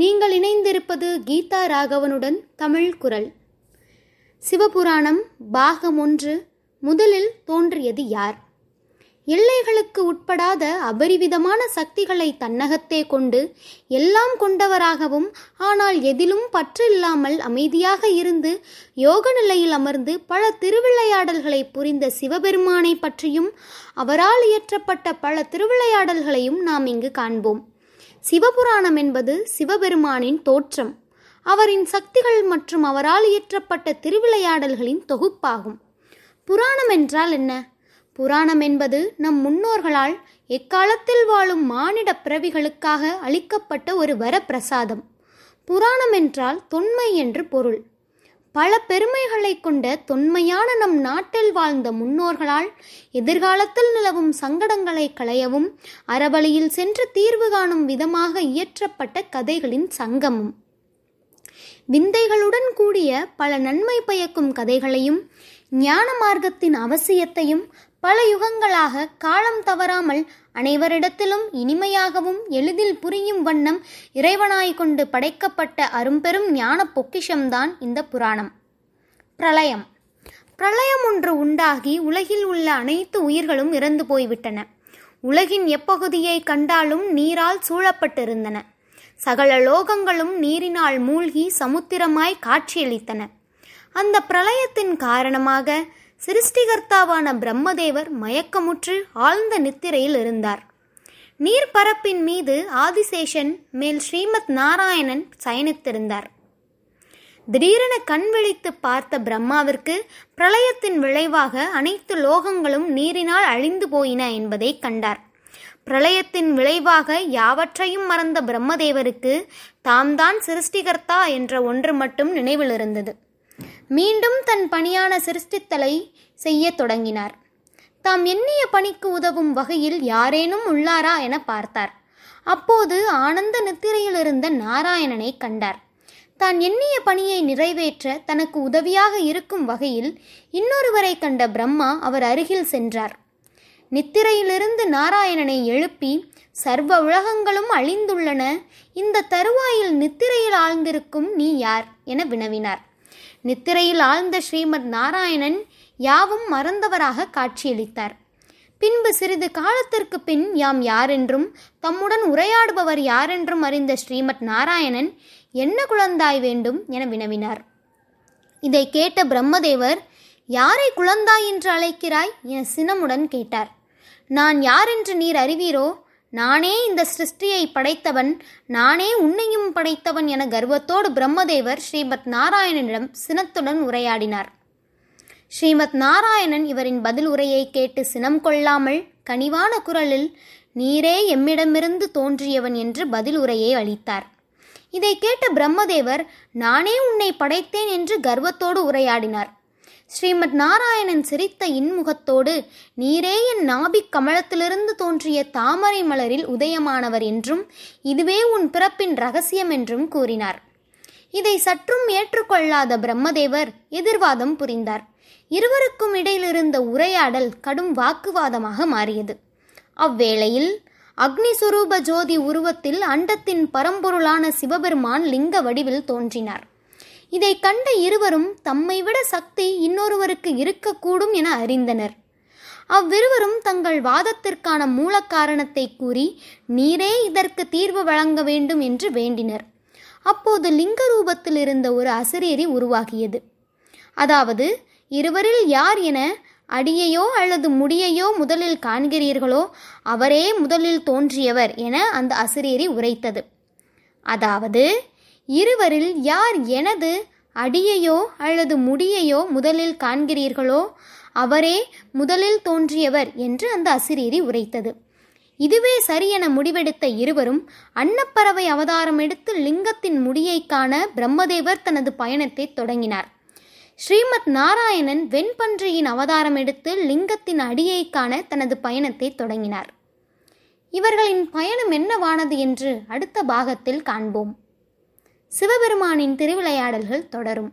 நீங்கள் இணைந்திருப்பது கீதா ராகவனுடன் தமிழ் குரல். சிவபுராணம் பாகம் ஒன்று முதலில் தோன்றியது யார்? எல்லைகளுக்கு உட்படாத அபரிவிதமான சக்திகளை தன்னகத்தே கொண்டு எல்லாம் கொண்டவராகவும் ஆனால் எதிலும் பற்றில்லாமல் அமைதியாக இருந்து யோக நிலையில் அமர்ந்து பல திருவிளையாடல்களை புரிந்த சிவபெருமானை பற்றியும் அவரால் இயற்றப்பட்ட பல திருவிளையாடல்களையும் நாம் இங்கு காண்போம். சிவபுராணம் என்பது சிவபெருமானின் தோற்றம். அவரின் சக்திகள் மற்றும் அவரால் இயற்றப்பட்ட திருவிளையாடல்களின் தொகுப்பாகும். புராணம் என்றால் என்ன? புராணம் என்பது நம் முன்னோர்களால் எக்காலத்தில் வாழும் மானிட பிறவிகளுக்காக அளிக்கப்பட்ட ஒரு வரப்பிரசாதம். புராணம் என்றால் தொன்மை என்று பொருள். பல பெருமைகளை கொண்ட தொன்மையான நம் நாட்டில் வாழ்ந்த முன்னோர்களால் எதிர்காலத்தில் நிலவும் சங்கடங்களை களையவும் அறவழியில் சென்று தீர்வு காணும் விதமாக இயற்றப்பட்ட கதைகளின் சங்கமம். விந்தைகளுடன் கூடிய பல நன்மை பயக்கும் கதைகளையும் ஞான மார்க்கத்தின் அவசியத்தையும் பல யுகங்களாக காலம் தவறாமல் அனைவரிடத்திலும் இனிமையாகவும் எளிதில் புரியும் வண்ணம் இறைவனாய் கொண்டு படைக்கப்பட்ட அரும்பெரும் ஞான பொக்கிஷம்தான் இந்த புராணம். பிரளயம். பிரளயம் ஒன்று உண்டாகி உலகில் உள்ள அனைத்து உயிர்களும் இறந்து போய்விட்டன. உலகின் எப்பகுதியை கண்டாலும் நீரால் சூழப்பட்டிருந்தன. சகல லோகங்களும் நீரினால் மூழ்கி சமுத்திரமாய் காட்சியளித்தன. அந்த பிரளயத்தின் காரணமாக சிருஷ்டிகர்த்தாவான பிரம்மதேவர் மயக்கமுற்று ஆழ்ந்த நித்திரையில் இருந்தார். நீர்ப்பரப்பின் மீது ஆதிசேஷன் மேல் ஸ்ரீமத் நாராயணன் சயனித்திருந்தார். திடீரென கண் விழித்து பார்த்த பிரம்மாவிற்கு பிரளயத்தின் விளைவாக அனைத்து லோகங்களும் நீரினால் அழிந்து போயின என்பதை கண்டார். பிரளயத்தின் விளைவாக யாவற்றையும் மறந்த பிரம்மதேவருக்கு தாம் தான் சிருஷ்டிகர்த்தா என்ற ஒன்று மட்டும் நினைவில் இருந்தது மீண்டும் தன் பணியான சிருஷ்டித்தலை செய்ய தொடங்கினார். தாம் எண்ணிய பணிக்கு உதவும் வகையில் யாரேனும் உள்ளாரா என பார்த்தார். அப்போது ஆனந்த நித்திரையில் இருந்த நாராயணனை கண்டார். தான் எண்ணிய பணியை நிறைவேற்ற தனக்கு உதவியாக இருக்கும் வகையில் இன்னொருவரை கண்ட பிரம்மா அவர் அருகில் சென்றார். நித்திரையிலிருந்து நாராயணனை எழுப்பி சர்வ உலகங்களும் அழிந்துள்ளன இந்த தருவாயில் நித்திரையில் ஆழ்ந்திருக்கும் நீ யார்? என வினவினார். நித்திரையில் ஆழ்ந்த ஸ்ரீமத் நாராயணன் யாவும் மறந்தவராக காட்சியளித்தார். பின்பு சிறிது காலத்திற்கு பின் யாம் யாரென்றும் தம்முடன் உரையாடுபவர் யாரென்றும் அறிந்த ஸ்ரீமத் நாராயணன் என்ன குழந்தாய் வேண்டும்? என வினவினார். இதை கேட்ட பிரம்மதேவர் யாரை குழந்தாய் என்று அழைக்கிறாய்? என சினமுடன் கேட்டார். நான் யாரென்று நீர் அறிவீரோ? நானே இந்த சிருஷ்டியை படைத்தவன் நானே உன்னையும் படைத்தவன் என கர்வத்தோடு பிரம்மதேவர் ஸ்ரீமத் நாராயணனிடம் சினத்துடன் உரையாடினார். ஸ்ரீமத் நாராயணன் இவரின் பதில் உரையை கேட்டு சினம் கொள்ளாமல் கனிவான குரலில் நீரே எம்மிடமிருந்து தோன்றியவன் என்று பதில் உரையை அளித்தார். இதை கேட்ட பிரம்மதேவர் நானே உன்னை படைத்தேன் என்று கர்வத்தோடு உரையாடினார். ஸ்ரீமத் நாராயணன் சிரித்த இன்முகத்தோடு நீரே என் நாபிக் கமலத்திலிருந்து தோன்றிய தாமரை மலரில் உதயமானவர் என்றும் இதுவே உன் பிறப்பின் ரகசியம் என்றும் கூறினார். இதை சற்றும் ஏற்றுக்கொள்ளாத பிரம்மதேவர் எதிர்வாதம் புரிந்தார். இருவருக்கும் இடையிலிருந்த உரையாடல் கடும் வாக்குவாதமாக மாறியது. அவ்வேளையில் அக்னிஸ்வரூப ஜோதி உருவத்தில் அண்டத்தின் பரம்பொருளான சிவபெருமான் லிங்க வடிவில் தோன்றினார். இதை கண்ட இருவரும் தம்மை விட சக்தி இன்னொருவருக்கு இருக்கக்கூடும் என அறிந்தனர். அவ்விருவரும் தங்கள் வாதத்திற்கான மூல காரணத்தை கூறி நீரே இதற்கு தீர்வு வழங்க வேண்டும் என்று வேண்டினர். அப்போது லிங்க ரூபத்தில் இருந்த ஒரு அசரீரி உருவாகியது. அதாவது இருவரில் யார் என அடியையோ அல்லது முடியையோ முதலில் காண்கிறீர்களோ அவரே முதலில் தோன்றியவர் என அந்த அசிரியரி உரைத்தது. அதாவது இருவரில் யார் எனது அடியையோ அல்லது முடியையோ முதலில் காண்கிறீர்களோ அவரே முதலில் தோன்றியவர் என்று அந்த அசிரீரி உரைத்தது. இதுவே சரியென முடிவெடுத்த இருவரும் அன்னப்பறவை அவதாரம் எடுத்து லிங்கத்தின் முடியை காண பிரம்மதேவர் தனது பயணத்தை தொடங்கினார். ஸ்ரீமத் நாராயணன் வெண்பன்றியின் அவதாரம் எடுத்து லிங்கத்தின் அடியை காண தனது பயணத்தை தொடங்கினார். இவர்களின் பயணம் என்னவானது என்று அடுத்த பாகத்தில் காண்போம். சிவபெருமானின் திருவிளையாடல்கள் தொடரும்.